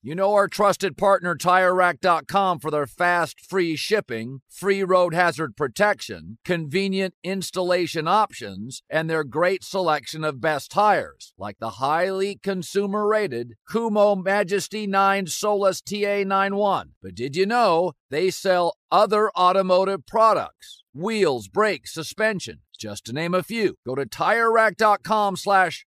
You know our trusted partner TireRack.com for their fast, free shipping, free road hazard protection, convenient installation options, and their great selection of best tires, like the highly consumer-rated Kumho Majesty 9 Solus TA91. But did you know they sell other automotive products? Wheels, brakes, suspension, just to name a few. Go to TireRack.com slash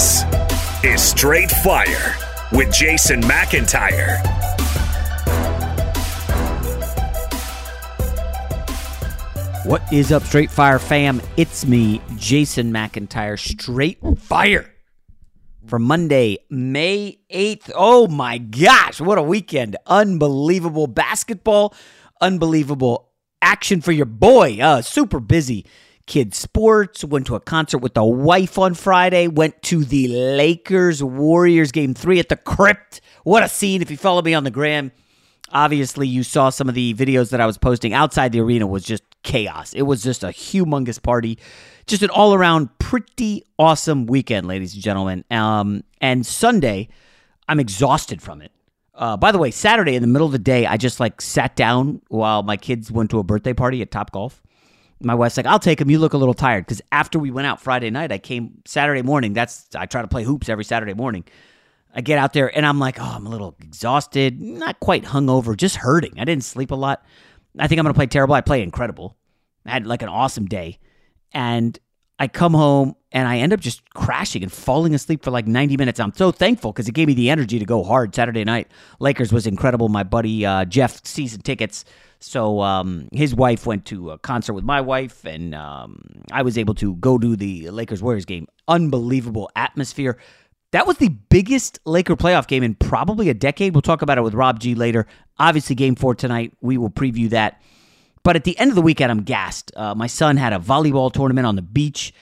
This is Straight Fire with Jason McIntyre. What is up, Straight Fire fam? It's me, Jason McIntyre, Straight Fire for Monday, May 8th. Oh my gosh, what a weekend! Unbelievable basketball, unbelievable action for your boy. Uh, super busy kids sports went to a concert with the wife on friday went to the lakers warriors game three at the crypt. What a scene if you follow me on the gram. Obviously you saw some of the videos that i was posting. Outside the arena was just chaos. It was just a humongous party. Just an all-around pretty awesome weekend ladies and gentlemen. Um, and sunday i'm exhausted from it. Uh, by the way saturday in the middle of the day i just like sat down while my kids went to a birthday party at top golf my wife's like, I'll take him. You look a little tired. Because after we went out Friday night, I came Saturday morning. That's I try to play hoops every Saturday morning. I get out there and I'm like, oh, I'm a little exhausted, not quite hungover, just hurting. I didn't sleep a lot. I think I'm gonna play terrible. I play incredible. I had like an awesome day. And I come home and I end up just crashing and falling asleep for like 90 minutes. I'm so thankful because it gave me the energy to go hard Saturday night. Lakers was incredible. My buddy uh, Jeff season tickets so um, his wife went to a concert with my wife, and um, I was able to go to the Lakers Warriors game. Unbelievable atmosphere. That was the biggest Laker playoff game in probably a decade. We'll talk about it with Rob G later. Obviously, game four tonight. We will preview that. But at the end of the weekend, I'm gassed. Uh, my son had a volleyball tournament on the beach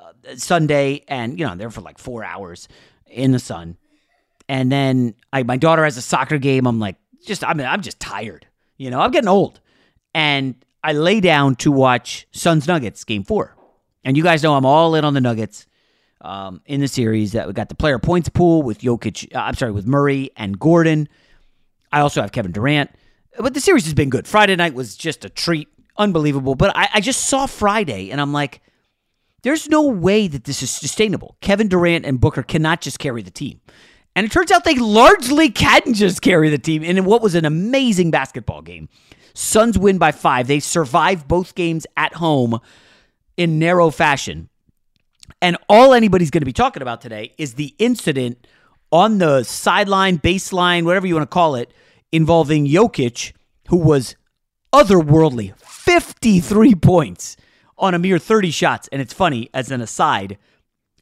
uh, Sunday, and you know, I'm there for like four hours in the sun. And then I, my daughter has a soccer game. I'm like, just I'm I'm just tired. You know, I'm getting old. And I lay down to watch Suns Nuggets game four. And you guys know I'm all in on the Nuggets um, in the series. That we got the player points pool with Jokic. Uh, I'm sorry, with Murray and Gordon. I also have Kevin Durant. But the series has been good. Friday night was just a treat, unbelievable. But I, I just saw Friday, and I'm like, there's no way that this is sustainable. Kevin Durant and Booker cannot just carry the team. And it turns out they largely can just carry the team in what was an amazing basketball game. Suns win by five. They survive both games at home in narrow fashion. And all anybody's going to be talking about today is the incident on the sideline, baseline, whatever you want to call it, involving Jokic, who was otherworldly 53 points on a mere 30 shots. And it's funny, as an aside,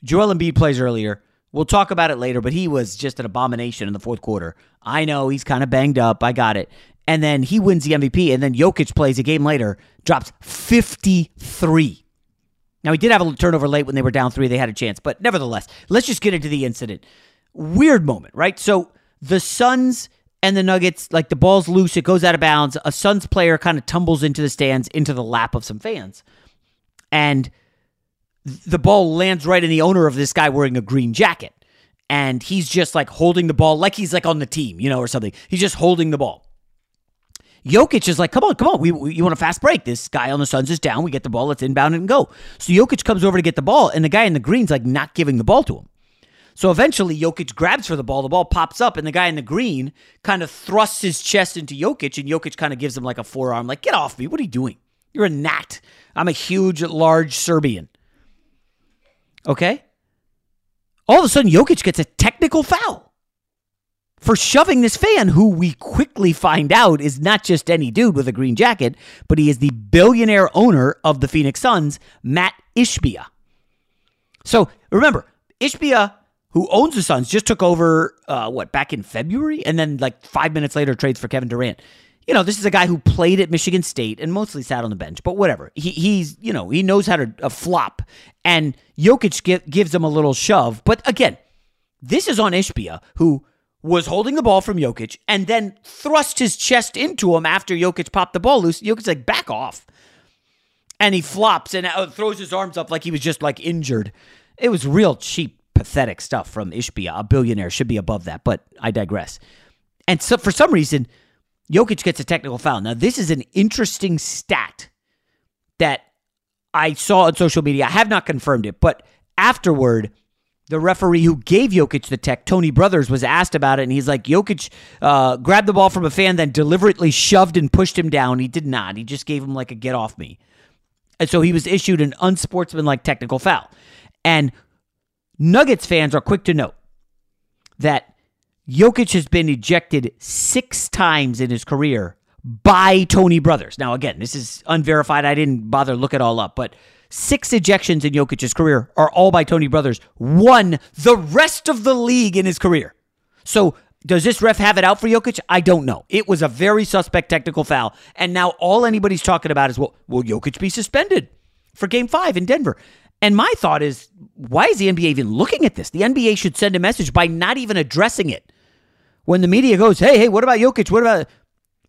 Joel Embiid plays earlier. We'll talk about it later, but he was just an abomination in the fourth quarter. I know he's kind of banged up. I got it. And then he wins the MVP, and then Jokic plays a game later, drops 53. Now, he did have a turnover late when they were down three. They had a chance. But nevertheless, let's just get into the incident. Weird moment, right? So the Suns and the Nuggets, like the ball's loose, it goes out of bounds. A Suns player kind of tumbles into the stands, into the lap of some fans. And the ball lands right in the owner of this guy wearing a green jacket. And he's just like holding the ball like he's like on the team, you know, or something. He's just holding the ball. Jokic is like, come on, come on. We, we, you want a fast break? This guy on the Suns is down. We get the ball. Let's inbound and go. So Jokic comes over to get the ball, and the guy in the green's like not giving the ball to him. So eventually, Jokic grabs for the ball. The ball pops up, and the guy in the green kind of thrusts his chest into Jokic, and Jokic kind of gives him like a forearm, like, get off me. What are you doing? You're a gnat. I'm a huge, large Serbian. Okay? All of a sudden, Jokic gets a technical foul for shoving this fan, who we quickly find out is not just any dude with a green jacket, but he is the billionaire owner of the Phoenix Suns, Matt Ishbia. So remember, Ishbia who owns the Suns, just took over, uh, what, back in February? And then, like, five minutes later, trades for Kevin Durant. You know, this is a guy who played at Michigan State and mostly sat on the bench, but whatever. He, he's, you know, he knows how to uh, flop. And Jokic give, gives him a little shove. But again, this is on Ishbia, who was holding the ball from Jokic and then thrust his chest into him after Jokic popped the ball loose. Jokic's like, back off. And he flops and uh, throws his arms up like he was just like injured. It was real cheap pathetic stuff from Ishbia. A billionaire should be above that, but I digress. And so for some reason, Jokic gets a technical foul. Now, this is an interesting stat that I saw on social media. I have not confirmed it, but afterward, the referee who gave Jokic the tech, Tony Brothers, was asked about it, and he's like, Jokic uh, grabbed the ball from a fan, then deliberately shoved and pushed him down. He did not. He just gave him like a get off me. And so he was issued an unsportsmanlike technical foul. And Nuggets fans are quick to note that Jokic has been ejected six times in his career by Tony Brothers. Now, again, this is unverified. I didn't bother look it all up, but six ejections in Jokic's career are all by Tony Brothers. One the rest of the league in his career. So does this ref have it out for Jokic? I don't know. It was a very suspect technical foul, and now all anybody's talking about is, well, will Jokic be suspended for Game Five in Denver? And my thought is, why is the NBA even looking at this? The NBA should send a message by not even addressing it. When the media goes, hey, hey, what about Jokic? What about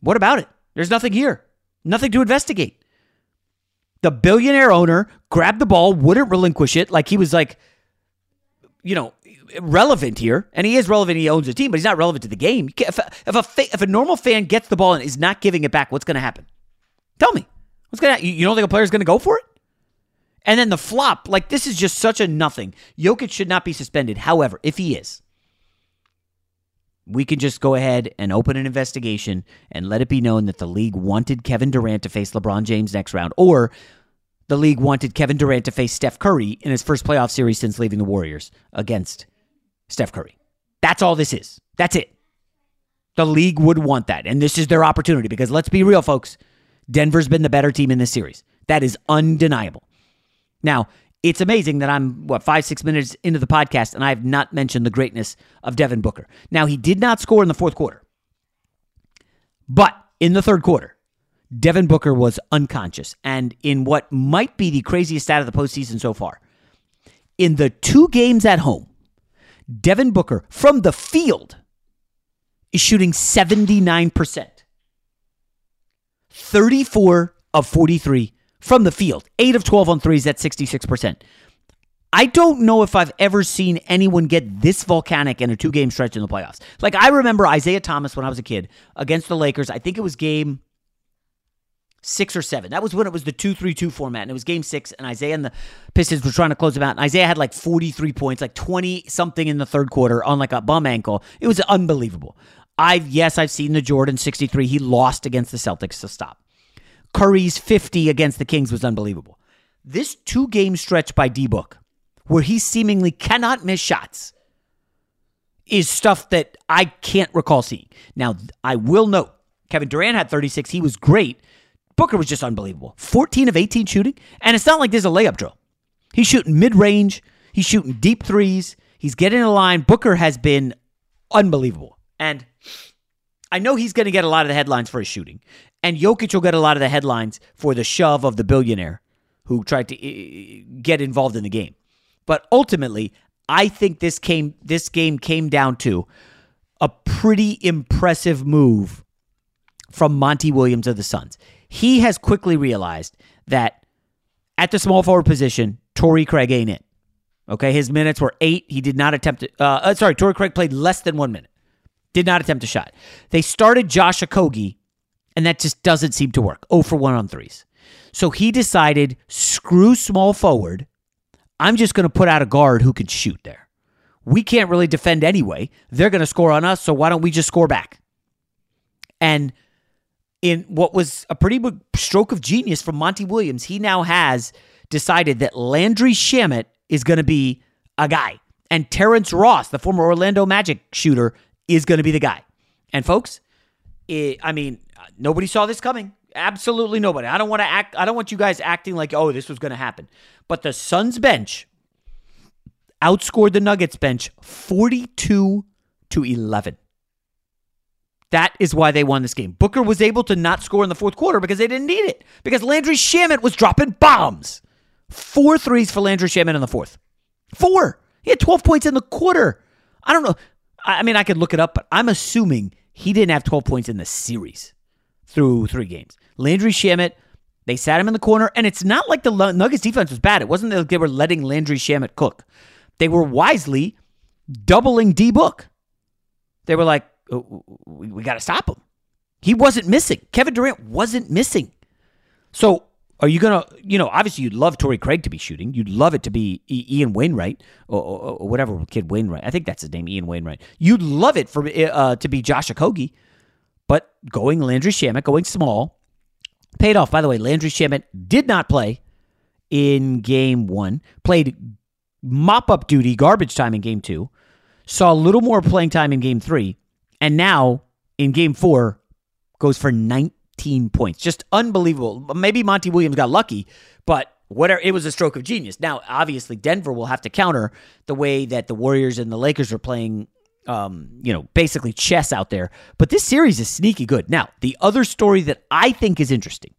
what about it? There's nothing here. Nothing to investigate. The billionaire owner grabbed the ball, wouldn't relinquish it, like he was like, you know, relevant here, and he is relevant. He owns a team, but he's not relevant to the game. If a, if a if a normal fan gets the ball and is not giving it back, what's going to happen? Tell me, what's going to? You don't think a player's going to go for it? And then the flop, like this is just such a nothing. Jokic should not be suspended. However, if he is, we can just go ahead and open an investigation and let it be known that the league wanted Kevin Durant to face LeBron James next round, or the league wanted Kevin Durant to face Steph Curry in his first playoff series since leaving the Warriors against Steph Curry. That's all this is. That's it. The league would want that. And this is their opportunity because let's be real, folks. Denver's been the better team in this series. That is undeniable. Now, it's amazing that I'm, what, five, six minutes into the podcast and I have not mentioned the greatness of Devin Booker. Now, he did not score in the fourth quarter, but in the third quarter, Devin Booker was unconscious. And in what might be the craziest stat of the postseason so far, in the two games at home, Devin Booker from the field is shooting 79%. 34 of 43 from the field. 8 of 12 on threes, that's 66%. I don't know if I've ever seen anyone get this volcanic in a two game stretch in the playoffs. Like, I remember Isaiah Thomas when I was a kid against the Lakers. I think it was game six or seven. That was when it was the 2 3 2 format. And it was game six, and Isaiah and the Pistons were trying to close them out. And Isaiah had like 43 points, like 20 something in the third quarter on like a bum ankle. It was unbelievable. I've, yes, I've seen the Jordan 63. He lost against the Celtics to stop. Curry's 50 against the Kings was unbelievable. This two game stretch by D Book, where he seemingly cannot miss shots, is stuff that I can't recall seeing. Now, I will note Kevin Durant had 36. He was great. Booker was just unbelievable. 14 of 18 shooting. And it's not like there's a layup drill. He's shooting mid range, he's shooting deep threes, he's getting in a line. Booker has been unbelievable. And I know he's going to get a lot of the headlines for his shooting. And Jokic will get a lot of the headlines for the shove of the billionaire who tried to get involved in the game. But ultimately, I think this came this game came down to a pretty impressive move from Monty Williams of the Suns. He has quickly realized that at the small forward position, Torrey Craig ain't it. Okay, his minutes were eight. He did not attempt to, uh, uh, sorry, Torrey Craig played less than one minute. Did not attempt a shot. They started Josh Okogie, and that just doesn't seem to work. Oh for 1 on threes. So he decided, screw small forward. I'm just going to put out a guard who can shoot there. We can't really defend anyway. They're going to score on us, so why don't we just score back? And in what was a pretty big stroke of genius from Monty Williams, he now has decided that Landry Shamet is going to be a guy. And Terrence Ross, the former Orlando Magic shooter, is going to be the guy. And folks, it, I mean, nobody saw this coming. Absolutely nobody. I don't want to act. I don't want you guys acting like, oh, this was going to happen. But the Suns bench outscored the Nuggets bench 42 to 11. That is why they won this game. Booker was able to not score in the fourth quarter because they didn't need it. Because Landry Shamet was dropping bombs. Four threes for Landry Shamet in the fourth. Four. He had 12 points in the quarter. I don't know. I mean, I could look it up, but I'm assuming he didn't have 12 points in the series through three games. Landry Shamet, they sat him in the corner, and it's not like the Nuggets defense was bad. It wasn't that they were letting Landry Shamet cook. They were wisely doubling D Book. They were like, oh, we got to stop him. He wasn't missing. Kevin Durant wasn't missing. So are you gonna, you know, obviously you'd love Torrey Craig to be shooting. You'd love it to be Ian Wainwright or, or, or, whatever kid Wainwright. I think that's his name, Ian Wainwright. You'd love it for uh, to be Josh Okogie, but going Landry Shamet, going small, paid off. By the way, Landry Shamet did not play in game one. Played mop up duty, garbage time in game two. Saw a little more playing time in game three, and now in game four goes for 19 points. Just unbelievable. Maybe Monty Williams got lucky, but whatever it was a stroke of genius. Now, obviously, Denver will have to counter the way that the Warriors and the Lakers are playing. Um, you know, basically chess out there. But this series is sneaky good. Now, the other story that I think is interesting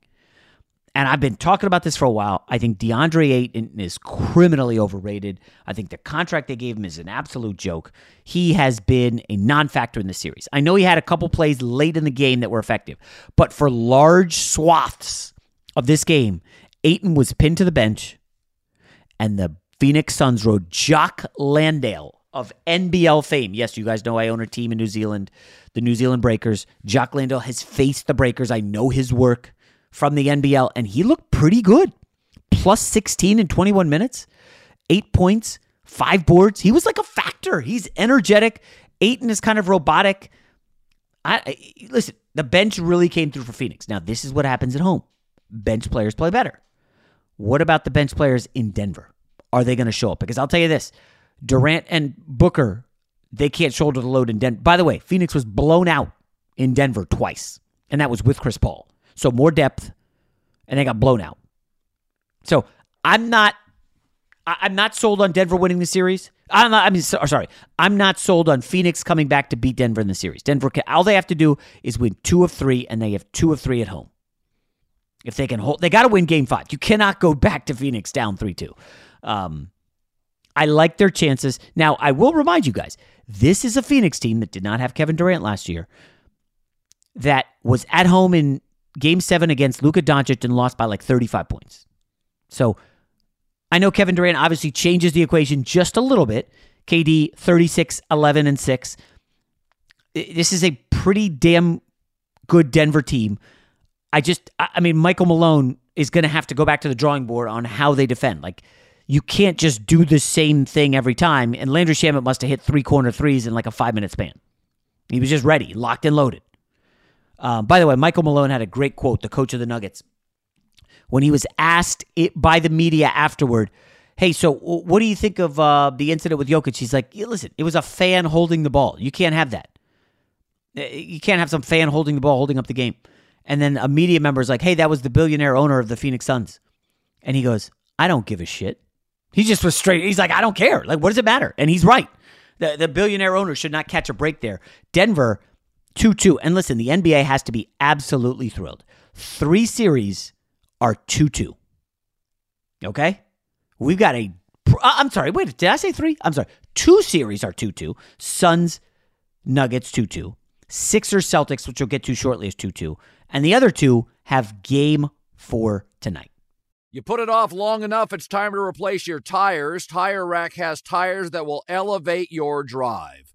and I've been talking about this for a while. I think DeAndre Ayton is criminally overrated. I think the contract they gave him is an absolute joke. He has been a non factor in the series. I know he had a couple plays late in the game that were effective, but for large swaths of this game, Ayton was pinned to the bench, and the Phoenix Suns rode Jock Landale of NBL fame. Yes, you guys know I own a team in New Zealand, the New Zealand Breakers. Jock Landale has faced the Breakers. I know his work from the NBL, and he looked pretty good. Plus 16 in 21 minutes, eight points, five boards. He was like a factor. He's energetic. Ayton is kind of robotic. I, I, listen. The bench really came through for Phoenix. Now this is what happens at home. Bench players play better. What about the bench players in Denver? Are they going to show up? Because I'll tell you this: Durant and Booker, they can't shoulder the load in Denver. By the way, Phoenix was blown out in Denver twice, and that was with Chris Paul. So more depth, and they got blown out. So I'm not I'm not sold on Denver winning the series. I'm not, I mean, sorry, I'm not sold on Phoenix coming back to beat Denver in the series. Denver, can, all they have to do is win two of three, and they have two of three at home. If they can hold, they got to win Game Five. You cannot go back to Phoenix down three two. Um, I like their chances. Now, I will remind you guys, this is a Phoenix team that did not have Kevin Durant last year. That was at home in game seven against Luka Doncic and lost by like 35 points. So I know Kevin Durant obviously changes the equation just a little bit. KD 36, 11, and 6. This is a pretty damn good Denver team. I just, I mean, Michael Malone is going to have to go back to the drawing board on how they defend. Like, you can't just do the same thing every time. And Landry Shamet must have hit three corner threes in like a five minute span. He was just ready, locked and loaded. Um, by the way, Michael Malone had a great quote, the coach of the Nuggets, when he was asked it by the media afterward. Hey, so what do you think of uh, the incident with Jokic? He's like, listen, it was a fan holding the ball. You can't have that. Uh, you can't have some fan holding the ball, holding up the game. And then a media member is like, hey, that was the billionaire owner of the Phoenix Suns. And he goes, I don't give a shit. He just was straight. He's like, I don't care. Like, what does it matter? And he's right. The, the billionaire owner should not catch a break there. Denver 2 2. And listen, the NBA has to be absolutely thrilled. Three series are 2 2. Okay? We've got a. Uh, I'm sorry, wait, did I say three? I'm sorry. Two series are 2 2. Suns, Nuggets 2 2. Sixers Celtics, which we'll get to shortly, is 2 2. And the other two have game four tonight. You put it off long enough, it's time to replace your tires. Tire Rack has tires that will elevate your drive.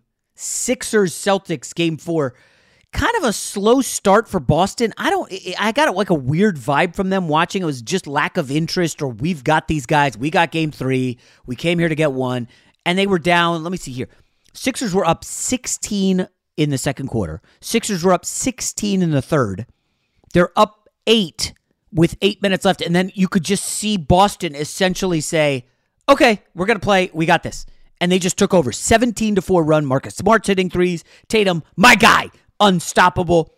Sixers Celtics game four. Kind of a slow start for Boston. I don't, I got like a weird vibe from them watching. It was just lack of interest, or we've got these guys. We got game three. We came here to get one. And they were down. Let me see here. Sixers were up 16 in the second quarter. Sixers were up 16 in the third. They're up eight with eight minutes left. And then you could just see Boston essentially say, okay, we're going to play. We got this and they just took over 17 to 4 run. Marcus Smart's hitting threes. Tatum, my guy, unstoppable.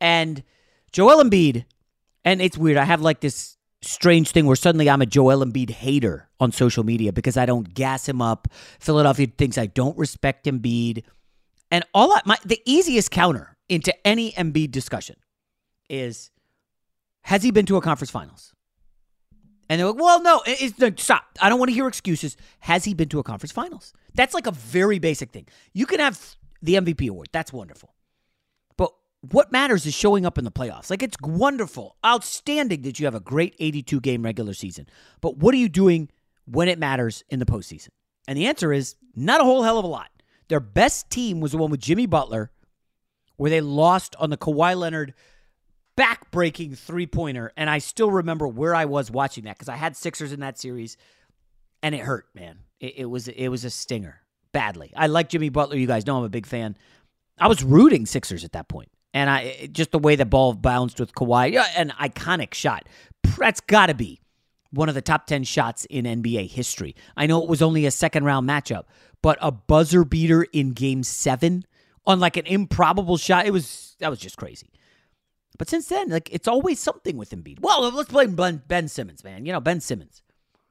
And Joel Embiid, and it's weird. I have like this strange thing where suddenly I'm a Joel Embiid hater on social media because I don't gas him up. Philadelphia thinks I don't respect Embiid. And all I, my the easiest counter into any Embiid discussion is has he been to a conference finals? And they're like, well, no, it's, no, stop. I don't want to hear excuses. Has he been to a conference finals? That's like a very basic thing. You can have the MVP award. That's wonderful. But what matters is showing up in the playoffs. Like, it's wonderful, outstanding that you have a great 82 game regular season. But what are you doing when it matters in the postseason? And the answer is not a whole hell of a lot. Their best team was the one with Jimmy Butler, where they lost on the Kawhi Leonard back-breaking three-pointer, and I still remember where I was watching that because I had Sixers in that series, and it hurt, man. It, it, was it was a stinger badly. I like Jimmy Butler. You guys know I'm a big fan. I was rooting Sixers at that point, and I eh, just the way the ball bounced with Kawhi, yeah, an iconic shot. That's got to be one of the top 10 shots in NBA history. I know it was only a second round matchup, but a buzzer beater in game seven on like an improbable shot. It was that was just crazy. But since then, like it's always something with Embiid. Well, let's blame Ben, ben Simmons, man. You know, Ben Simmons.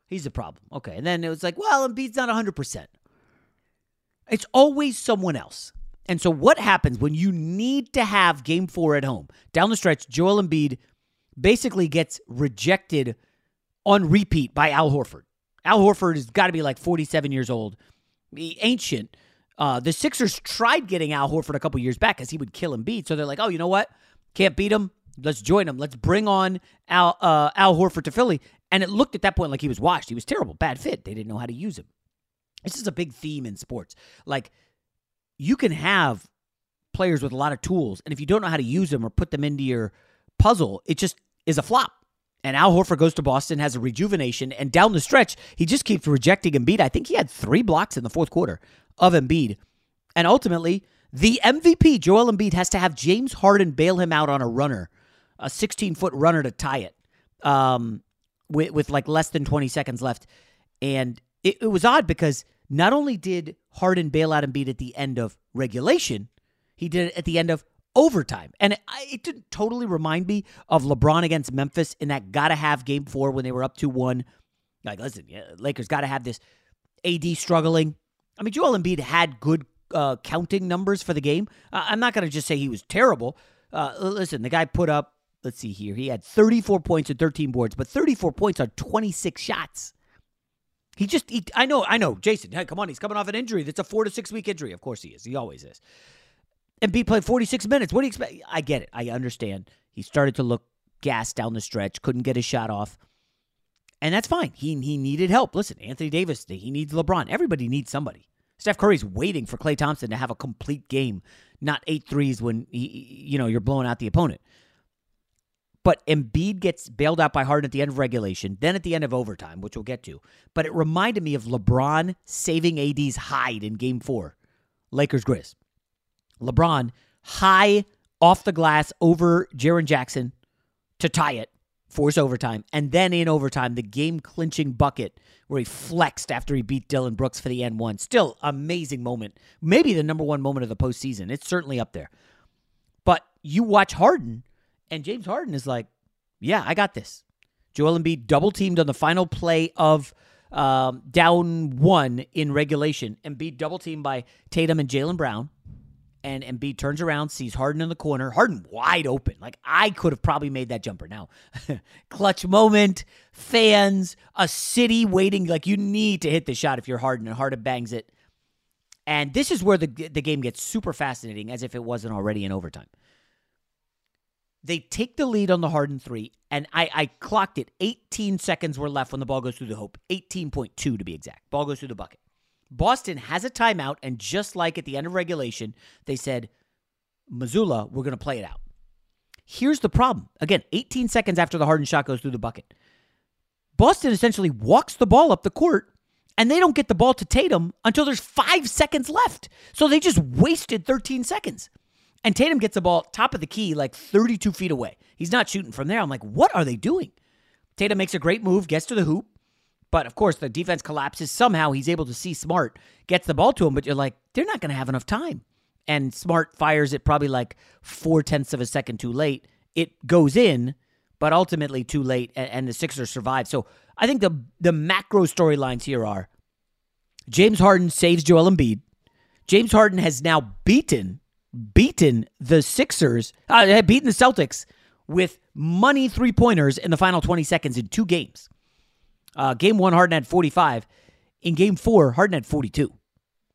He's the problem. Okay. And then it was like, well, Embiid's not 100%. It's always someone else. And so what happens when you need to have game four at home? Down the stretch, Joel Embiid basically gets rejected on repeat by Al Horford. Al Horford has got to be like 47 years old, ancient. Uh, the Sixers tried getting Al Horford a couple years back because he would kill Embiid. So they're like, oh, you know what? Can't beat him. Let's join him. Let's bring on Al uh, Al Horford to Philly. And it looked at that point like he was washed. He was terrible, bad fit. They didn't know how to use him. This is a big theme in sports. Like you can have players with a lot of tools, and if you don't know how to use them or put them into your puzzle, it just is a flop. And Al Horford goes to Boston, has a rejuvenation, and down the stretch, he just keeps rejecting Embiid. I think he had three blocks in the fourth quarter of Embiid. And ultimately, the MVP, Joel Embiid, has to have James Harden bail him out on a runner, a 16 foot runner to tie it um, with, with like less than 20 seconds left. And it, it was odd because not only did Harden bail out Embiid at the end of regulation, he did it at the end of overtime. And it, it didn't totally remind me of LeBron against Memphis in that gotta have game four when they were up 2 1. Like, listen, yeah, Lakers gotta have this. AD struggling. I mean, Joel Embiid had good uh, counting numbers for the game. Uh, I'm not going to just say he was terrible. Uh, listen, the guy put up, let's see here, he had 34 points and 13 boards, but 34 points on 26 shots. He just, he, I know, I know, Jason, hey, come on, he's coming off an injury. That's a four to six week injury. Of course he is. He always is. Embiid played 46 minutes. What do you expect? I get it. I understand. He started to look gassed down the stretch, couldn't get his shot off. And that's fine. He, he needed help. Listen, Anthony Davis, he needs LeBron. Everybody needs somebody. Steph Curry's waiting for Klay Thompson to have a complete game, not eight threes when he, you know you're blowing out the opponent. But Embiid gets bailed out by Harden at the end of regulation, then at the end of overtime, which we'll get to. But it reminded me of LeBron saving AD's hide in Game Four, Lakers Grizz. LeBron high off the glass over Jaren Jackson to tie it, force overtime, and then in overtime, the game clinching bucket where he flexed after he beat Dillon Brooks for the N1. Still amazing moment. Maybe the number one moment of the postseason. It's certainly up there. But you watch Harden, and James Harden is like, yeah, I got this. Joel Embiid double teamed on the final play of um, down one in regulation. And Embiid double teamed by Tatum and Jaylen Brown and Embiid turns around, sees Harden in the corner. Harden wide open. Like I could have probably made that jumper. Now, clutch moment, fans, a city waiting. Like you need to hit the shot if you're Harden, and Harden bangs it. And this is where the the game gets super fascinating, as if it wasn't already in overtime. They take the lead on the Harden three, and I, I clocked it. 18 seconds were left when the ball goes through the hoop. 18.2 to be exact. Ball goes through the bucket. Boston has a timeout, and just like at the end of regulation, they said, Mazzulla, we're going to play it out. Here's the problem. Again, 18 seconds after the Harden shot goes through the bucket. Boston essentially walks the ball up the court, and they don't get the ball to Tatum until there's five seconds left. So they just wasted 13 seconds. And Tatum gets the ball top of the key, like 32 feet away. He's not shooting from there. I'm like, what are they doing? Tatum makes a great move, gets to the hoop, but of course, the defense collapses. Somehow he's able to see Smart, gets the ball to him, but you're like, they're not going to have enough time. And Smart fires it probably like four tenths of a second too late. It goes in, but ultimately too late, and, the Sixers survive. So I think the the macro storylines here are James Harden saves Joel Embiid. James Harden has now beaten beaten the Sixers, uh, beaten the Celtics with money three pointers in the final 20 seconds in two games. Uh, game one, Harden had 45. In game four, Harden had 42.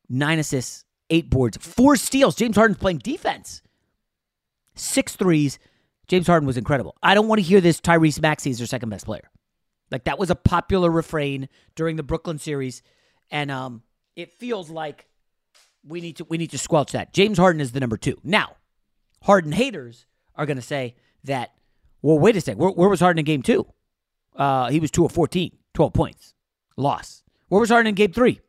Nine assists, eight boards, four steals. James Harden's playing defense. Six threes. James Harden was incredible. I don't want to hear this Tyrese Maxey is their second best player. Like that was a popular refrain during the Brooklyn series. And um, it feels like we need to we need to squelch that. James Harden is the number two. Now, Harden haters are gonna say that, well, wait a second, where, where was Harden in game two? Uh, he was two of 14. 12 points. Loss. Where was Harden in game three?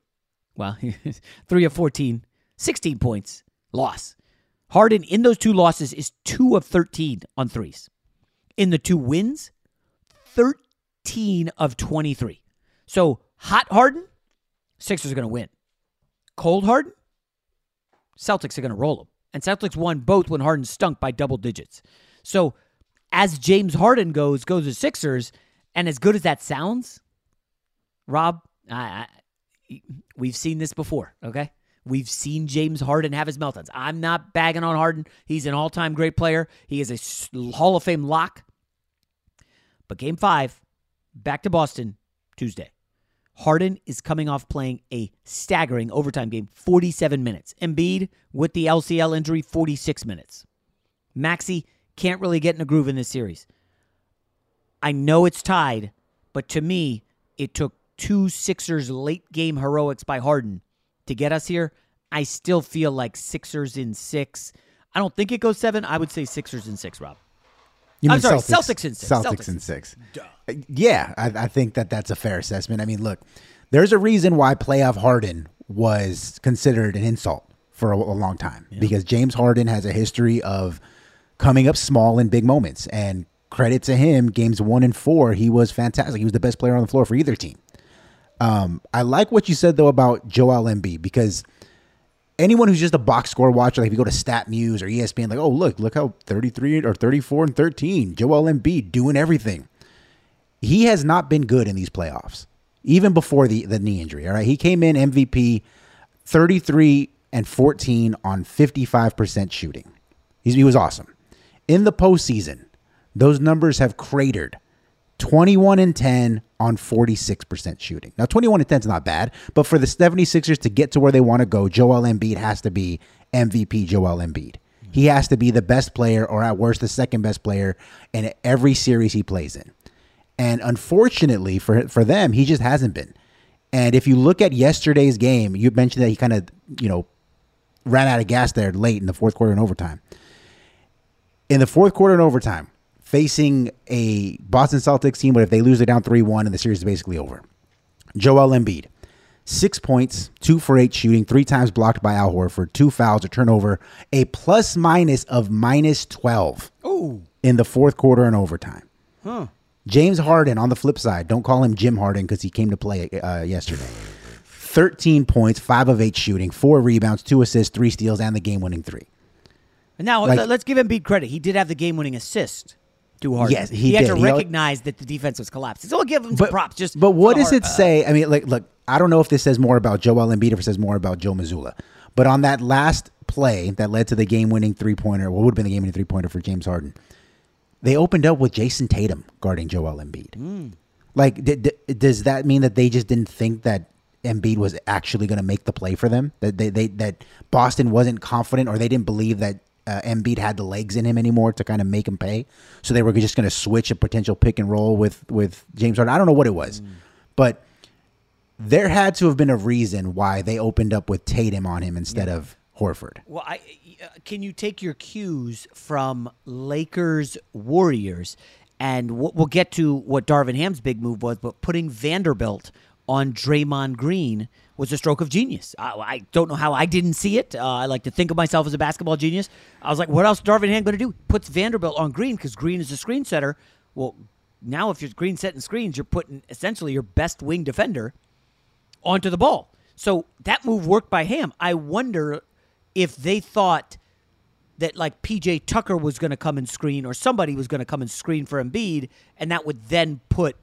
Well, 3 of 14, 16 points. Loss. Harden in those two losses is 2 of 13 on threes. In the two wins, 13 of 23. So, hot Harden, Sixers are going to win. cold Harden, Celtics are going to roll him. And Celtics won both when Harden stunk by double digits. So as James Harden goes, goes to Sixers, and as good as that sounds, Rob, I, I, we've seen this before, okay? We've seen James Harden have his meltdowns. I'm not bagging on Harden. He's an all time great player. He is a Hall of Fame lock. But game five, back to Boston Tuesday. Harden is coming off playing a staggering overtime game, 47 minutes. Embiid, with the LCL injury, 46 minutes. Maxey can't really get in a groove in this series. I know it's tied, but to me, it took two Sixers late game heroics by Harden to get us here. I still feel like Sixers in six. I don't think it goes seven. I would say Sixers in six, Rob. You I'm mean sorry, Celtics, Celtics in six. Celtics, Celtics in six. Uh, Yeah, I, I think that that's a fair assessment. I mean, look, there's a reason why playoff Harden was considered an insult for a, a long time because James Harden has a history of coming up small in big moments. And credit to him, games one and four, he was fantastic. He was the best player on the floor for either team. Um, I like what you said though about Joel Embiid because anyone who's just a box score watcher, like if you go to StatMuse or ESPN, like, oh look, look how 33 or 34 and 13, Joel Embiid doing everything. He has not been good in these playoffs, even before the, the knee injury. All right. He came in MVP 33 and 14 on 55% shooting. He's, he was awesome. In the postseason, those numbers have cratered 21 and 10 on 46% shooting. Now, 21 and 10 is not bad, but for the 76ers to get to where they want to go, Joel Embiid has to be MVP Joel Embiid. He has to be the best player, or at worst, the second best player in every series he plays in. And unfortunately for for them, he just hasn't been. And if you look at yesterday's game, you mentioned that he kind of, you know, ran out of gas there late in the fourth quarter and overtime. In the fourth quarter and overtime, facing a Boston Celtics team, but if they lose they're down 3 1 and the series is basically over. Joel Embiid, six points, two for eight shooting, three times blocked by Al Horford, two fouls, a turnover, a plus minus of minus 12 Ooh. in the fourth quarter and overtime. Huh. James Harden on the flip side, don't call him Jim Harden because he came to play uh, yesterday. 13 points, five of eight shooting, four rebounds, two assists, three steals, and the game winning three. Now Like- let's give Embiid credit. He did have the game-winning assist Yes, he had did. to He al- recognize that the defense was collapsing. So I'll give him some props. Just But what does it say? I mean, like, look, I don't know if this says more about Joel Embiid or if it says more about Joe Mazzulla. But on that last play that led to the game-winning three-pointer, what would have been the game-winning three-pointer for James Harden, they opened up with Jayson Tatum guarding Joel Embiid. Hmm. Like, d- d- does that mean that they just didn't think that Embiid was actually going to make the play for them? That they, they that Boston wasn't confident, or they didn't believe that uh, Embiid had the legs in him anymore to kind of make him pay. So they were just going to switch a potential pick and roll with with James Harden. I don't know what it was, but there had to have been a reason why they opened up with Tatum on him instead of Horford. Well, I, uh, can you take your cues from Lakers Warriors? And we'll we'll get to what Darvin Ham's big move was, but putting Vanderbilt on Draymond Green was a stroke of genius. I, I don't know how I didn't see it. Uh, I like to think of myself as a basketball genius. I was like, what else is Darvin Ham going to do? Puts Vanderbilt on Green because Green is a screen setter. Well, now if you're Green setting screens, you're putting essentially your best wing defender onto the ball. So that move worked by Ham. I wonder if they thought that like PJ Tucker was going to come and screen or somebody was going to come and screen for Embiid, and that would then put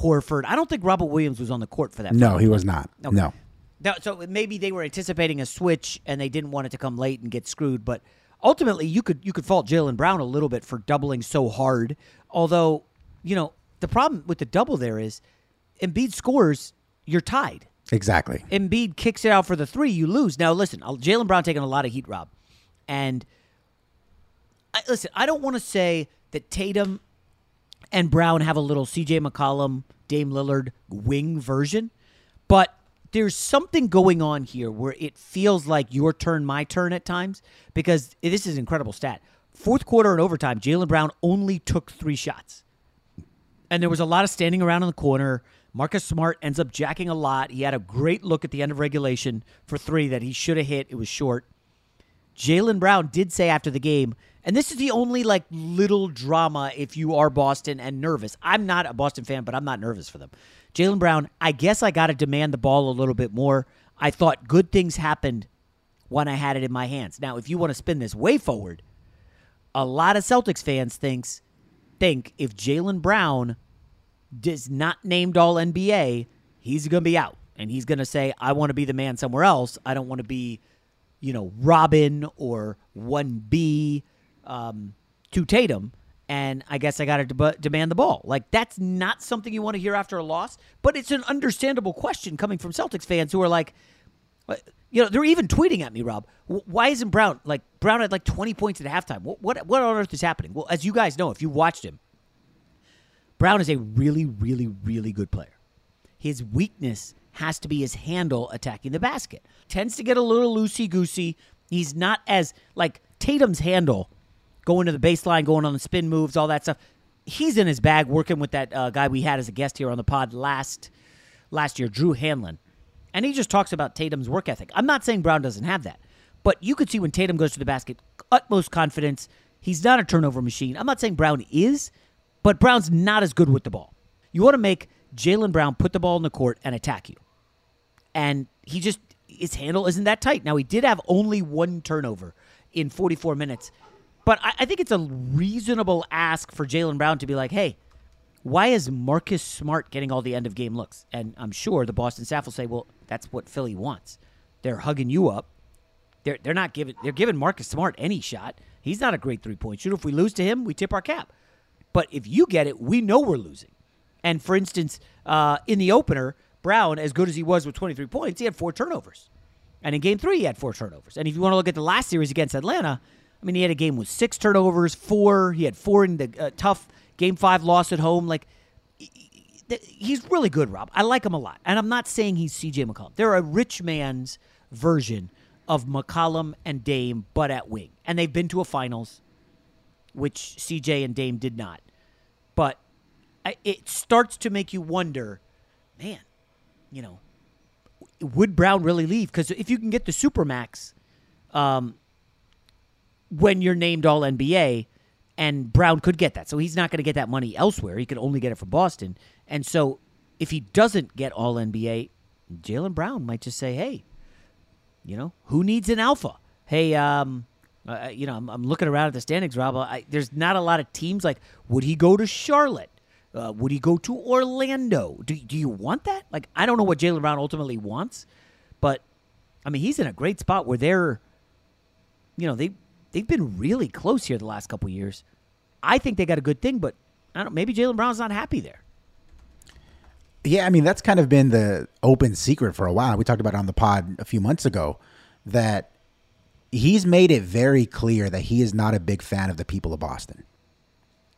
Horford. I don't think Robert Williams was on the court for that. No, he was not. Okay. No. Now, so maybe they were anticipating a switch and they didn't want it to come late and get screwed. But ultimately, you could you could fault Jaylen Brown a little bit for doubling so hard. Although, you know, the problem with the double there is Embiid scores, you're tied. Exactly. Embiid kicks it out for the three, you lose. Now, listen, I'll- Jaylen Brown taking a lot of heat, Rob, and I, listen, I don't want to say that Tatum and Brown have a little C.J. McCollum, Dame Lillard wing version, but there's something going on here where it feels like your turn, my turn at times. Because this is an incredible stat. Fourth quarter and overtime, Jaylen Brown only took three shots and there was a lot of standing around in the corner. Marcus Smart ends up jacking a lot. He had a great look at the end of regulation for three that he should have hit. It was short. Jaylen Brown did say after the game, and this is the only like little drama if you are Boston and nervous. I'm not a Boston fan, but I'm not nervous for them. Jaylen Brown, I guess I got to demand the ball a little bit more. I thought good things happened when I had it in my hands. Now, if you want to spin this way forward, a lot of Celtics fans thinks think if Jaylen Brown is not named All NBA, he's going to be out, and he's going to say, "I want to be the man somewhere else. I don't want to be, you know, Robin or one B um, to Tatum." And I guess I got to de- demand the ball. Like that's not something you want to hear after a loss, but it's an understandable question coming from Celtics fans who are like, you know, they're even tweeting at me, Rob. Why isn't Brown like Brown had like 20 points at halftime? What, what what on earth is happening? Well, as you guys know, if you watched him, Brown is a really, really, really good player. His weakness has to be his handle attacking the basket. Tends to get a little loosey goosey. He's not as like Tatum's handle going to the baseline, going on the spin moves, all that stuff. He's in his bag working with that uh, guy we had as a guest here on the pod last last year, Drew Hanlen, And he just talks about Tatum's work ethic. I'm not saying Brown doesn't have that, but you could see when Tatum goes to the basket, utmost confidence. He's not a turnover machine. I'm not saying Brown is, but Brown's not as good with the ball. You want to make Jaylen Brown put the ball in the court and attack you. And he just, his handle isn't that tight. Now, he did have only one turnover in 44 minutes, but I, I think it's a reasonable ask for Jaylen Brown to be like, hey, why is Marcus Smart getting all the end of game looks? And I'm sure the Boston staff will say, well, that's what Philly wants. They're hugging you up. They're they're not giving they're giving Marcus Smart any shot. He's not a great three point shooter. If we lose to him, we tip our cap. But if you get it, we know we're losing. And for instance, uh, in the opener, Brown, as good as he was with 23 points, he had four turnovers. And in game three, he had four turnovers. And if you want to look at the last series against Atlanta, I mean, he had a game with six turnovers, four. He had four in the uh, tough game five loss at home. Like, he's really good, Rob. I like him a lot. And I'm not saying he's CJ McCollum. They're a rich man's version of McCollum and Dame, but at wing. And they've been to a finals, which CJ and Dame did not. But it starts to make you wonder, man, you know, would Brown really leave? Because if you can get the Supermax um, when you're named All NBA, and Brown could get that. So he's not going to get that money elsewhere. He could only get it from Boston. And so if he doesn't get all NBA, Jaylen Brown might just say, hey, you know, who needs an alpha? Hey, um, uh, you know, I'm, I'm, looking around at the standings, Rob. I, there's not a lot of teams like, would he go to Charlotte? Uh, would he go to Orlando? Do, do you want that? Like, I don't know what Jaylen Brown ultimately wants, but I mean, he's in a great spot where they're, you know, they they've been really close here the last couple years. I think they got a good thing, but I don't. Maybe Jaylen Brown's not happy there. Yeah, I mean that's kind of been the open secret for a while. We talked about it on the pod a few months ago that he's made it very clear that he is not a big fan of the people of Boston.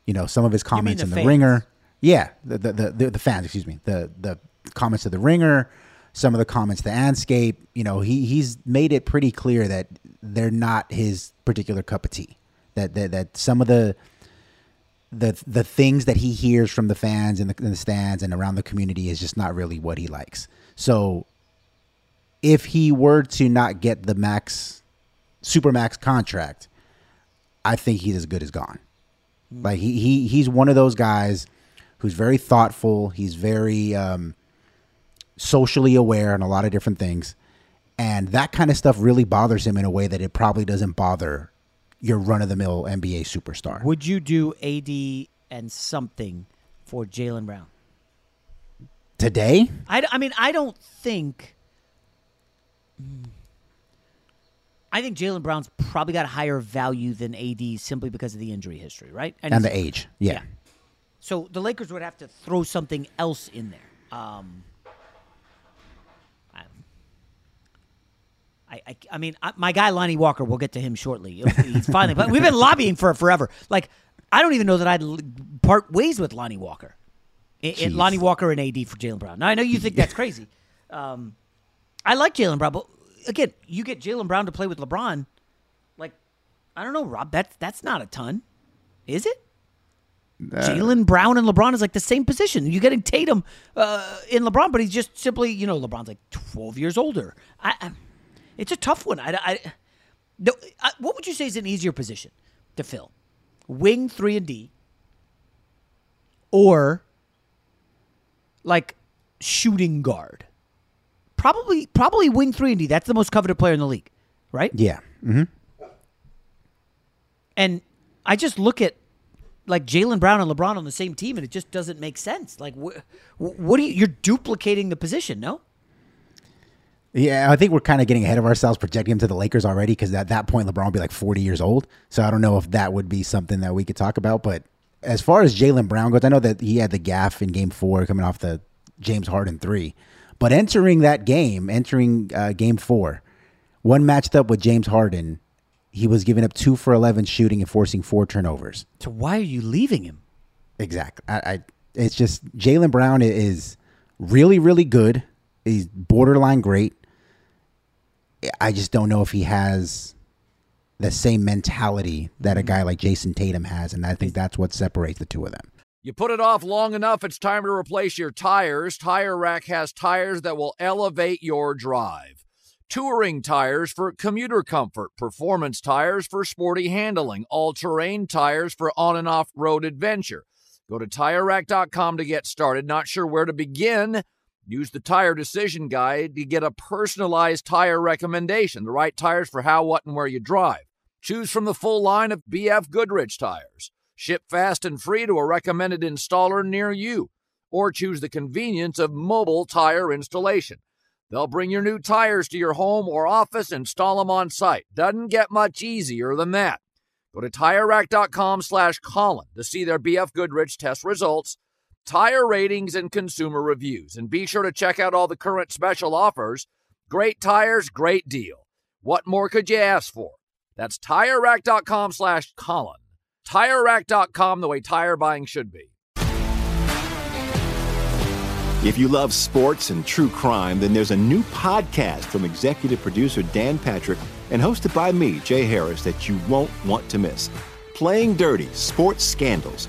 You know, some of his comments the in the fans? ringer. Yeah, the the, the the the fans, excuse me. The the comments of the ringer, some of the comments the Anscape, you know, he he's made it pretty clear that they're not his particular cup of tea. That that, that some of the the the things that he hears from the fans in the, in the stands and around the community is just not really what he likes. So if he were to not get the max super max contract, I think he's as good as gone. Like he, he he's one of those guys who's very thoughtful. He's very um, socially aware and a lot of different things, and that kind of stuff really bothers him in a way that it probably doesn't bother your run of the mill NBA superstar. Would you do AD and something for Jaylen Brown? Today, I, I mean, I don't think. I think Jaylen Brown's probably got a higher value than AD simply because of the injury history, right? and, he's- the age, yeah. So the Lakers would have to throw something else in there. Um, I, I, I mean, I, my guy Lonnie Walker. We'll get to him shortly. He's finally, but we've been lobbying for it forever. Like, I don't even know that I'd part ways with Lonnie Walker. I- I- Lonnie Walker and AD for Jaylen Brown. Now I know you think that's crazy. Um, I like Jaylen Brown, but again, you get Jaylen Brown to play with LeBron. Like, I don't know, Rob. That's that's not a ton, is it? Jaylen Brown and LeBron is like the same position. You're getting Tatum uh, in LeBron, but he's just simply, you know, LeBron's like 12 years older. I, I, it's a tough one. I, I, no, I, what would you say is an easier position to fill? Wing three and D, or like shooting guard? probably probably wing three and D. That's the most coveted player in the league, right? Yeah. Mm-hmm. And I just look at like Jaylen Brown and LeBron on the same team, and it just doesn't make sense. Like, wh- wh- what are you? You're duplicating the position, no? Yeah, I think we're kind of getting ahead of ourselves projecting him to the Lakers already because at that point LeBron will be like 40 years old. So I don't know if that would be something that we could talk about. But as far as Jaylen Brown goes, I know that he had the gaff in game four coming off the James Harden three. But entering that game, entering uh, game four, one matched up with James Harden, he was giving up two for 11 shooting and forcing four turnovers. So why are you leaving him? Exactly. I, I it's just Jaylen Brown is really, really good. He's borderline great. I just don't know if he has the same mentality that a mm-hmm. guy like Jayson Tatum has, and I think that's what separates the two of them. You put it off long enough, it's time to replace your tires. Tire Rack has tires that will elevate your drive. Touring tires for commuter comfort, performance tires for sporty handling, all terrain tires for on and off road adventure. Go to tirerack.com to get started. Not sure where to begin? Use the Tire Decision Guide to get a personalized tire recommendation, the right tires for how, what, and where you drive. Choose from the full line of BF Goodrich tires. Ship fast and free to a recommended installer near you. Or choose the convenience of mobile tire installation. They'll bring your new tires to your home or office, and install them on site. Doesn't get much easier than that. Go to TireRack.com slash Colin to see their BF Goodrich test results, tire ratings, and consumer reviews. And be sure to check out all the current special offers. Great tires, great deal. What more could you ask for? That's TireRack.com slash Colin. TireRack.com, the way tire buying should be. If you love sports and true crime, then there's a new podcast from executive producer Dan Patrick and hosted by me, Jay Harris, that you won't want to miss. Playing Dirty Sports Scandals.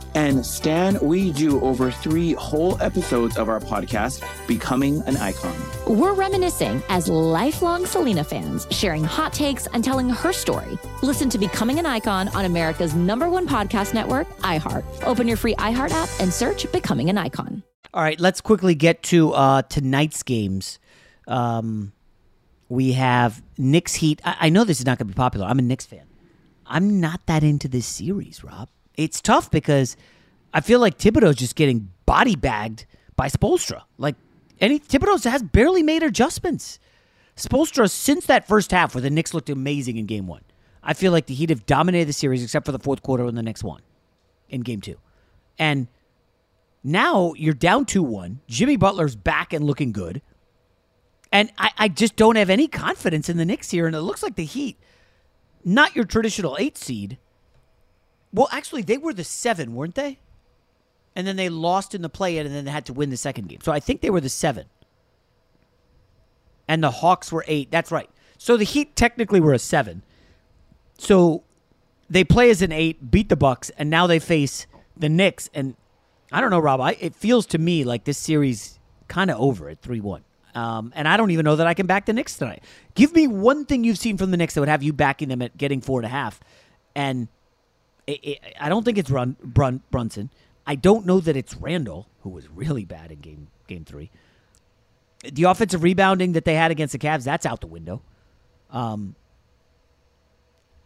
And Stan, we do over three whole episodes of our podcast, Becoming an Icon. We're reminiscing as lifelong Selena fans, sharing hot takes and telling her story. Listen to Becoming an Icon on America's number one podcast network, iHeart. Open your free iHeart app and search Becoming an Icon. All right, let's quickly get to uh, tonight's games. Um, we have Knicks Heat. I, I know this is not going to be popular. I'm a Knicks fan. I'm not that into this series, Rob. It's tough because I feel like Thibodeau's just getting body bagged by Spoelstra. Like any Thibodeau has barely made adjustments. Spoelstra since that first half where the Knicks looked amazing in game one. I feel like the Heat have dominated the series except for the fourth quarter and the next one in game two. And now you're down 2 1. Jimmy Butler's back and looking good. And I, I just don't have any confidence in the Knicks here. And it looks like the Heat, not your traditional eight seed. Well, actually, they were the seven, weren't they? And then they lost in the play in and then they had to win the second game. So I think they were the seven. And the Hawks were eight. That's right. So the Heat technically were a seven. So they play as an eight, beat the Bucks, and now they face the Knicks. And I don't know, Rob. I, it feels to me like this series kind of over at three one. Um, and I don't even know that I can back the Knicks tonight. Give me one thing you've seen from the Knicks that would have you backing them at getting four and a half. And it, it, I don't think it's Run, Brun, Brunson. I don't know that it's Randle, who was really bad in game game three. The offensive rebounding that they had against the Cavs, that's out the window. Um,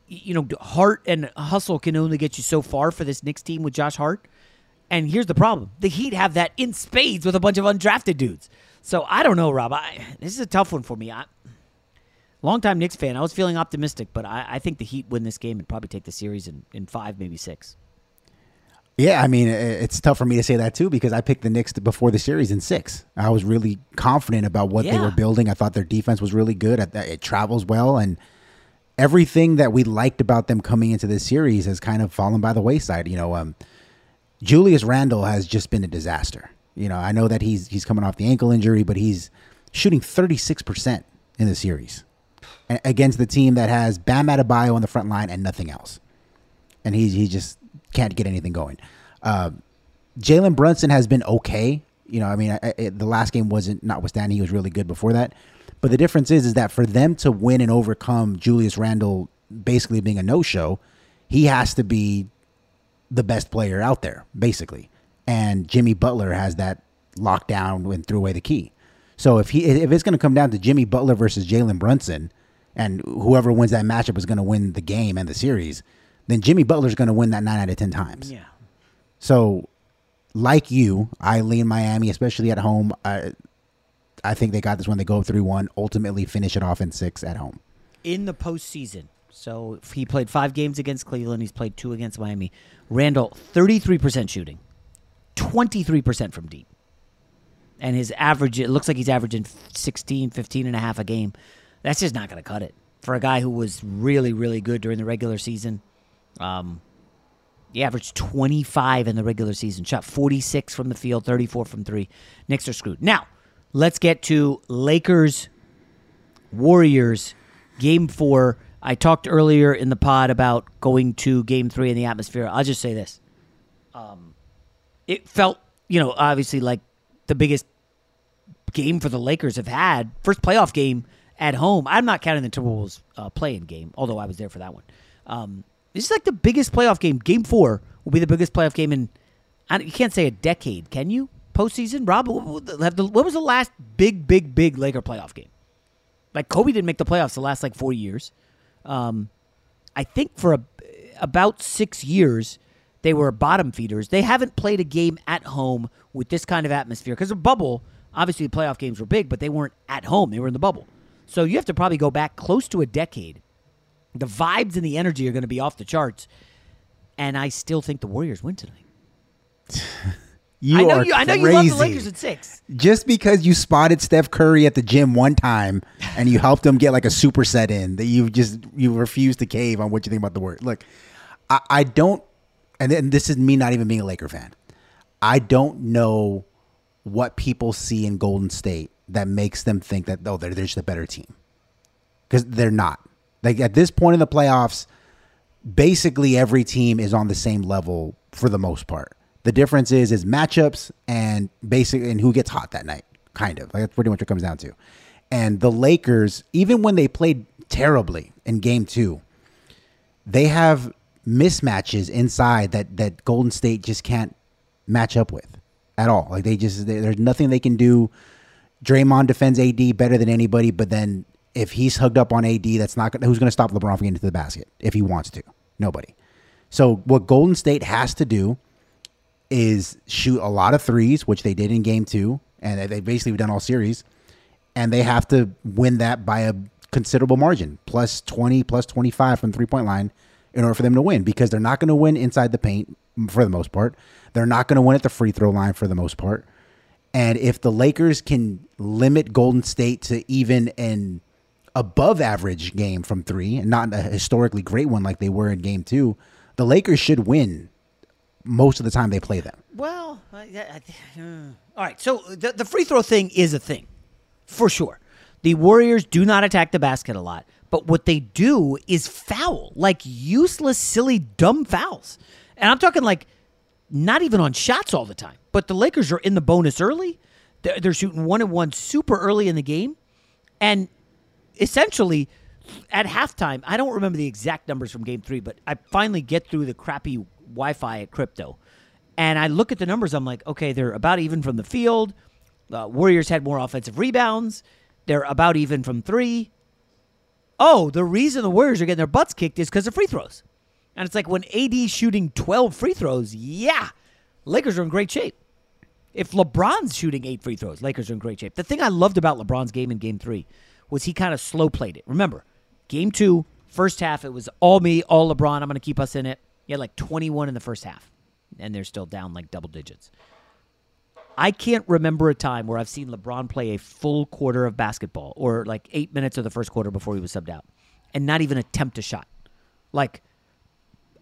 you know, heart and hustle can only get you so far for this Knicks team with Josh Hart. And here's the problem: the Heat have that in spades with a bunch of undrafted dudes. So I don't know, Rob. I, this is a tough one for me. I, longtime Knicks fan. I was feeling optimistic, but I, I, think the Heat win this game and probably take the series in, in five, maybe six. Yeah, I mean, it's tough for me to say that too because I picked the Knicks before the series in six. I was really confident about what yeah. they were building. I thought their defense was really good. It travels well, and everything that we liked about them coming into this series has kind of fallen by the wayside. You know, um, Julius Randle has just been a disaster. You know, I know that he's he's coming off the ankle injury, but he's shooting 36% in the series against the team that has Bam Adebayo on the front line and nothing else. And he he just can't get anything going. Uh, Jalen Brunson has been okay. You know, I mean, I, I, the last game wasn't notwithstanding he was really good before that. But the difference is, is that for them to win and overcome Julius Randle basically being a no show, he has to be the best player out there, basically and Jimmy Butler has that locked down and threw away the key. So if he if it's going to come down to Jimmy Butler versus Jalen Brunson, and whoever wins that matchup is going to win the game and the series, then Jimmy Butler's going to win that nine out of ten times. Yeah. So, like you, I lean Miami, especially at home. I, I think they got this one. They go three one, ultimately finish it off in six at home. In the postseason, so he played five games against Cleveland. He's played two against Miami. Randle, thirty three percent shooting. 23% from deep. And his average, it looks like he's averaging 16, 15 and a half a game. That's just not going to cut it for a guy who was really, really good during the regular season. Um, he averaged 25 in the regular season, shot 46 from the field, 34 from three. Knicks are screwed. Now, let's get to Lakers, Warriors, game four. I talked earlier in the pod about going to game three in the atmosphere. I'll just say this. Um, it felt, you know, obviously like the biggest game for the Lakers have had. First playoff game at home. I'm not counting the Timberwolves uh, playing game, although I was there for that one. Um, this is like the biggest playoff game. Game four will be the biggest playoff game in, you can't say a decade, can you? Postseason? Rob, what was the last big, big, big Laker playoff game? Like Kobe didn't make the playoffs the last like four years. Um, I think for a, about six years, they were bottom feeders. They haven't played a game at home with this kind of atmosphere because the bubble. Obviously, the playoff games were big, but they weren't at home. They were in the bubble. So you have to probably go back close to a decade. The vibes and the energy are going to be off the charts. And I still think the Warriors win tonight. You I know are you. I know you love the Lakers at six. Just because you spotted Steph Curry at the gym one time and you helped him get like a superset in, that you just you refuse to cave on what you think about the word. Look, I, I don't and, and this is me not even being a Laker fan. I don't know what people see in Golden State that makes them think that oh they're, they're just a better team because they're not. Like at this point in the playoffs, basically every team is on the same level for the most part. The difference is is matchups and basically and who gets hot that night. Kind of like that's pretty much what it comes down to. And the Lakers, even when they played terribly in Game Two, they have mismatches inside that that Golden State just can't match up with at all. Like they just they, there's nothing they can do. Draymond defends AD better than anybody, but then if he's hugged up on AD, that's not who's going to stop LeBron from getting to the basket if he wants to. Nobody. So what Golden State has to do is shoot a lot of threes, which they did in Game Two, and they basically have done all series, and they have to win that by a considerable margin, plus twenty, plus twenty five from three point line in order for them to win because they're not going to win inside the paint for the most part. They're not going to win at the free throw line for the most part. And if the Lakers can limit Golden State to even an above average game from three and not a historically great one like they were in game two, the Lakers should win most of the time they play them. Well, I, I, uh, all right. So the, the free throw thing is a thing for sure. The Warriors do not attack the basket a lot. But what they do is foul, like useless, silly, dumb fouls. And I'm talking like not even on shots all the time. But the Lakers are in the bonus early. They're, they're shooting one and one super early in the game. And essentially, at halftime, I don't remember the exact numbers from game three, but I finally get through the crappy Wi Fi at crypto. And I look at the numbers. I'm like, okay, they're about even from the field. Uh, Warriors had more offensive rebounds. They're about even from three. Oh, the reason the Warriors are getting their butts kicked is because of free throws. And it's like when AD shooting 12 free throws, yeah, Lakers are in great shape. If LeBron's shooting eight free throws, Lakers are in great shape. The thing I loved about LeBron's game in game three was he kind of slow played it. Remember, game two, first half, it was all me, all LeBron. I'm going to keep us in it. He had like 21 in the first half, and they're still down like double digits. I can't remember a time where I've seen LeBron play a full quarter of basketball or like eight minutes of the first quarter before he was subbed out and not even attempt a shot. Like,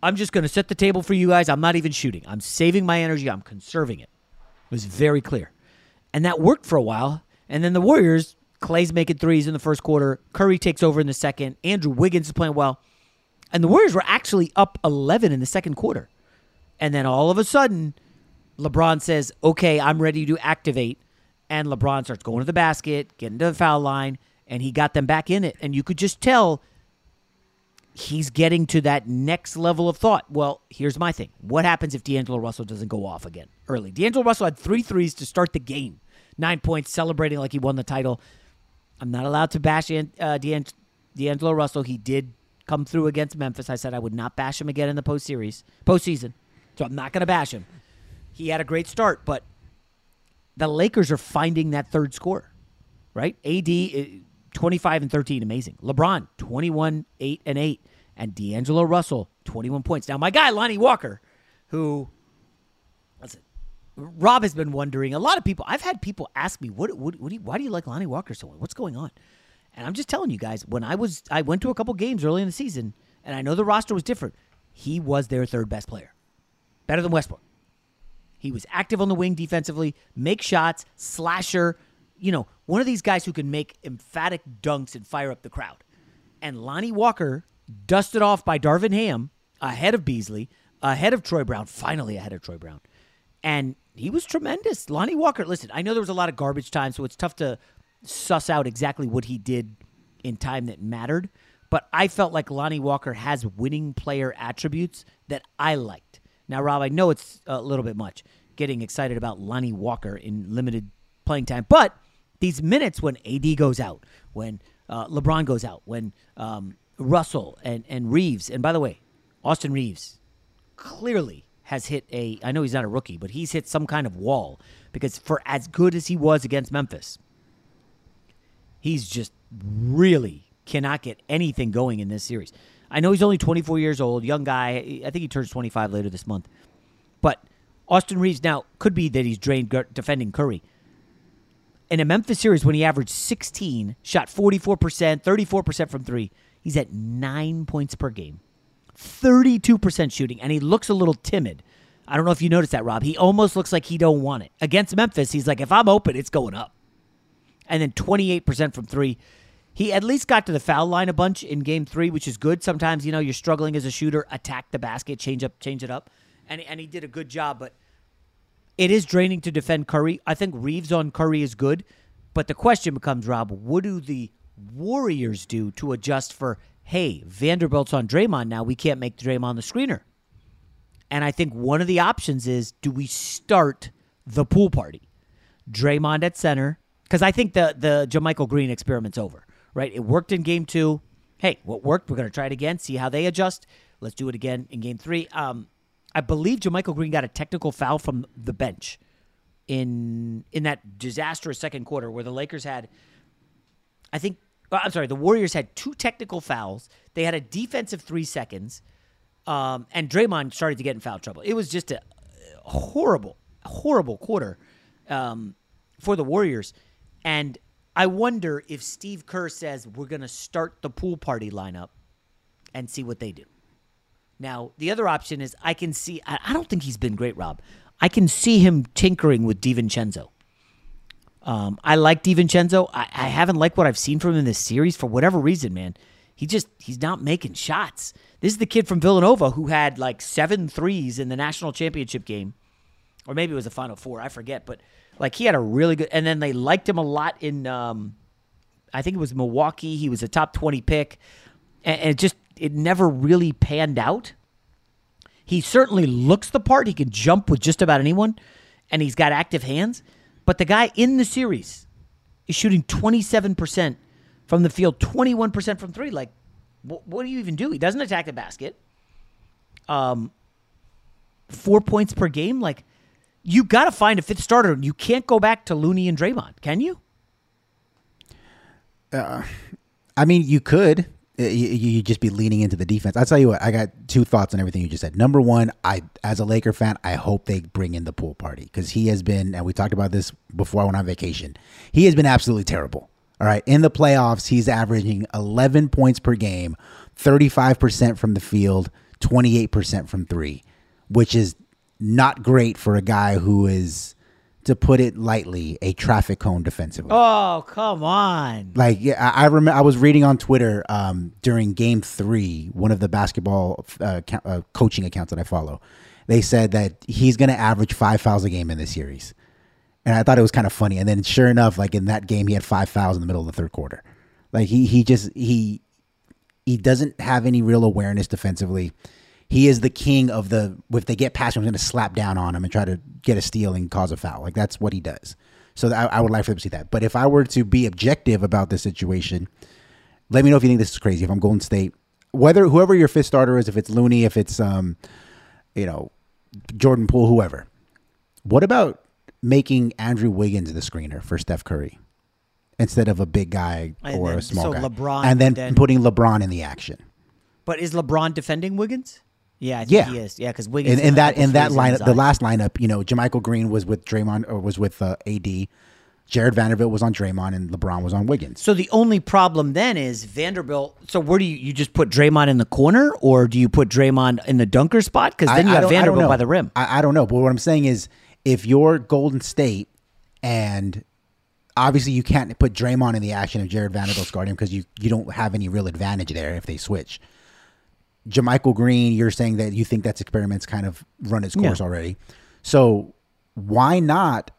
I'm just going to set the table for you guys. I'm not even shooting. I'm saving my energy. I'm conserving it. It was very clear. And that worked for a while. And then the Warriors, Klay's making threes in the first quarter. Curry takes over in the second. Andrew Wiggins is playing well. And the Warriors were actually up 11 in the second quarter. And then all of a sudden, LeBron says, okay, I'm ready to activate. And LeBron starts going to the basket, getting to the foul line, and he got them back in it. And you could just tell he's getting to that next level of thought. Well, here's my thing. What happens if D'Angelo Russell doesn't go off again early? D'Angelo Russell had three threes to start the game, nine points, celebrating like he won the title. I'm not allowed to bash uh, D'Angelo Russell. He did come through against Memphis. I said I would not bash him again in the post series, postseason. So I'm not going to bash him. He had a great start, but the Lakers are finding that third score, right? AD uh, 25 and 13, amazing. LeBron 21, 8 and 8, and D'Angelo Russell 21 points. Now my guy Lonnie Walker, who listen, Rob has been wondering. A lot of people. I've had people ask me, "What? what, what do you, why do you like Lonnie Walker so much? What's going on?" And I'm just telling you guys. When I was, I went to a couple games early in the season, and I know the roster was different. He was their third best player, better than Westbrook. He was active on the wing defensively, make shots, slasher. You know, one of these guys who can make emphatic dunks and fire up the crowd. And Lonnie Walker, dusted off by Darvin Ham, ahead of Beasley, ahead of Troy Brown, finally ahead of Troy Brown. And he was tremendous. Lonnie Walker, listen, I know there was a lot of garbage time, so it's tough to suss out exactly what he did in time that mattered. But I felt like Lonnie Walker has winning player attributes that I liked. Now, Rob, I know it's a little bit much getting excited about Lonnie Walker in limited playing time, but these minutes when AD goes out, when uh, LeBron goes out, when um, Russell and, and Reaves, and by the way, Austin Reaves clearly has hit a, I know he's not a rookie, but he's hit some kind of wall because for as good as he was against Memphis, he's just really cannot get anything going in this series. I know he's only 24 years old, young guy. I think he turns 25 later this month. But Austin Reaves now could be that he's drained defending Curry. In a Memphis series, when he averaged 16, shot 44%, 34% from three, he's at nine points per game, 32% shooting, and he looks a little timid. I don't know if you noticed that, Rob. He almost looks like he don't want it. Against Memphis, he's like, if I'm open, it's going up. And then 28% from three. He at least got to the foul line a bunch in game three, which is good. Sometimes, you know, you're struggling as a shooter, attack the basket, change up, change it up. And, and he did a good job, but it is draining to defend Curry. I think Reaves on Curry is good. But the question becomes, Rob, what do the Warriors do to adjust for, hey, Vanderbilt's on Draymond now. We can't make Draymond the screener. And I think one of the options is do we start the pool party? Draymond at center. Because I think the the JaMychal Green experiment's over right? It worked in game two. Hey, what worked? We're going to try it again, see how they adjust. Let's do it again in game three. Um, I believe JaMychal Green got a technical foul from the bench in in that disastrous second quarter where the Lakers had, I think, uh, I'm sorry, the Warriors had two technical fouls. They had a defensive three seconds, um, and Draymond started to get in foul trouble. It was just a horrible, horrible quarter um, for the Warriors, and I wonder if Steve Kerr says we're going to start the pool party lineup and see what they do. Now, the other option is I can see, I don't think he's been great, Rob. I can see him tinkering with DiVincenzo. Um, I like DiVincenzo. I, I haven't liked what I've seen from him in this series for whatever reason, man. he just he's not making shots. This is the kid from Villanova who had like seven threes in the national championship game, or maybe it was the Final Four. I forget, but like he had a really good. And then they liked him a lot in, um, I think it was Milwaukee. He was a top twenty pick, and, and it just it never really panned out. He certainly looks the part. He can jump with just about anyone, and he's got active hands. But the guy in the series is shooting 27% from the field, 21% from three. Like, wh- what do you even do? He doesn't attack the basket. Um, four points per game. Like, you got to find a fifth starter. You can't go back to Looney and Draymond, can you? Uh, I mean, you could. You, you just be leaning into the defense. I'll tell you what. I got two thoughts on everything you just said. Number one, I as a Laker fan, I hope they bring in the pool party because he has been, and we talked about this before I went on vacation. He has been absolutely terrible. All right, in the playoffs, he's averaging 11 points per game, 35% from the field, 28% from three, which is not great for a guy who is, to put it lightly, a traffic cone defensively. Oh, come on. Like yeah, I, I remember I was reading on Twitter um, during Game Three, one of the basketball uh, uh, coaching accounts that I follow. They said that he's going to average five fouls a game in this series, and I thought it was kind of funny. And then, sure enough, like in that game, he had five fouls in the middle of the third quarter. Like he he just he he doesn't have any real awareness defensively. He is the king of the. If they get past him, I'm going to slap down on him and try to get a steal and cause a foul. Like that's what he does. So I, I would like for them to see that. But if I were to be objective about this situation, let me know if you think this is crazy. If I'm Golden State, whether whoever your fifth starter is, if it's Looney, if it's um, you know, Jordan Poole, whoever. What about making Andrew Wiggins the screener for Steph Curry instead of a big guy And or then- a small so guy, LeBron and then, then- putting LeBron in the action? But is LeBron defending Wiggins? Yeah, I Yeah. he is. Yeah, because Wiggins in, in got a that in that lineup, the last lineup, you know, JaMychal Green was with Draymond or was with uh, AD. Jared Vanderbilt was on Draymond, and LeBron was on Wiggins. So the only problem then is Vanderbilt. So where do you you just put Draymond in the corner, or do you put Draymond in the dunker spot? Because then I- you I have don't- I don't Vanderbilt by the rim. I, I don't know, but what I'm saying is, if you're Golden State, and obviously you can't put Draymond in the action of Jared Vanderbilt's guarding him because you you don't have any real advantage there if they switch. JaMychal Green, you're saying that you think that's experiment's kind of run its course Yeah. already. So why not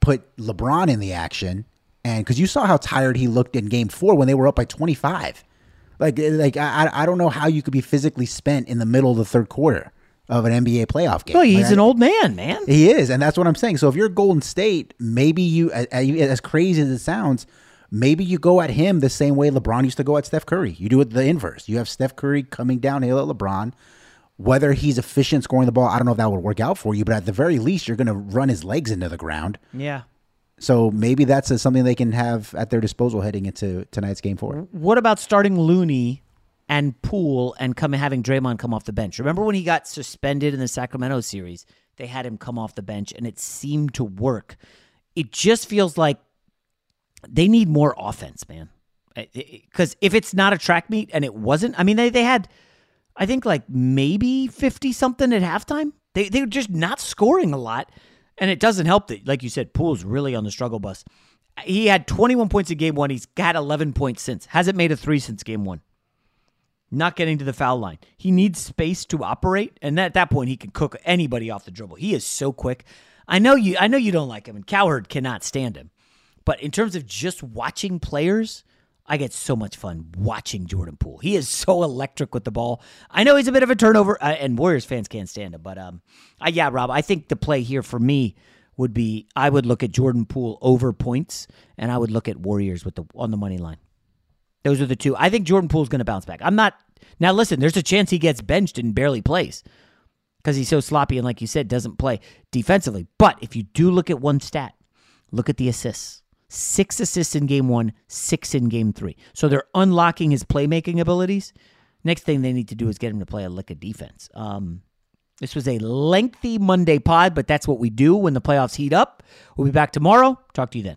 put LeBron in the action? And because you saw how tired he looked in Game Four when they were up by 25, like eh, like I I don't know how you could be physically spent in the middle of the third quarter of an NBA playoff game. Well, he's Like, an old man, man. he is, and that's what I'm saying. So if you're Golden State, maybe you, a- a- as crazy as it sounds, maybe you go at him the same way LeBron used to go at Steph Curry. You do it the inverse. You have Steph Curry coming downhill at LeBron. Whether he's efficient scoring the ball, I don't know if that would work out for you, but at the very least, you're going to run his legs into the ground. Yeah. So maybe that's uh, something they can have at their disposal heading into tonight's game four. What about starting Looney and Poole and come having Draymond come off the bench? Remember when he got suspended in the Sacramento series? They had him come off the bench, and it seemed to work. It just feels like they need more offense, man. Because if it's not a track meet, and it wasn't, I mean, they, they had, I think, like maybe 50 something at halftime. They, they were just not scoring a lot. And it doesn't help that, like you said, Poole's really on the struggle bus. He had 21 points in game one. He's got 11 points since. Hasn't made a three since game one. Not getting to the foul line. He needs space to operate, and at that point, he can cook anybody off the dribble. He is so quick. I know you. I know you don't like him, and Cowherd cannot stand him. But in terms of just watching players, I get so much fun watching Jordan Poole. He is so electric with the ball. I know he's a bit of a turnover, uh, and Warriors fans can't stand him. But um, I, yeah, Rob, I think the play here for me would be I would look at Jordan Poole over points, and I would look at Warriors with the on the money line. Those are the two. I think Jordan Poole's going to bounce back. I'm not. Now, listen, there's a chance he gets benched and barely plays because he's so sloppy and, like you said, doesn't play defensively. But if you do look at one stat, look at the assists. Six assists in game one, six in game three. So they're unlocking his playmaking abilities. Next thing they need to do is get him to play a lick of defense. Um, this was a lengthy Monday pod, but that's what we do when the playoffs heat up. We'll be back tomorrow. Talk to you then.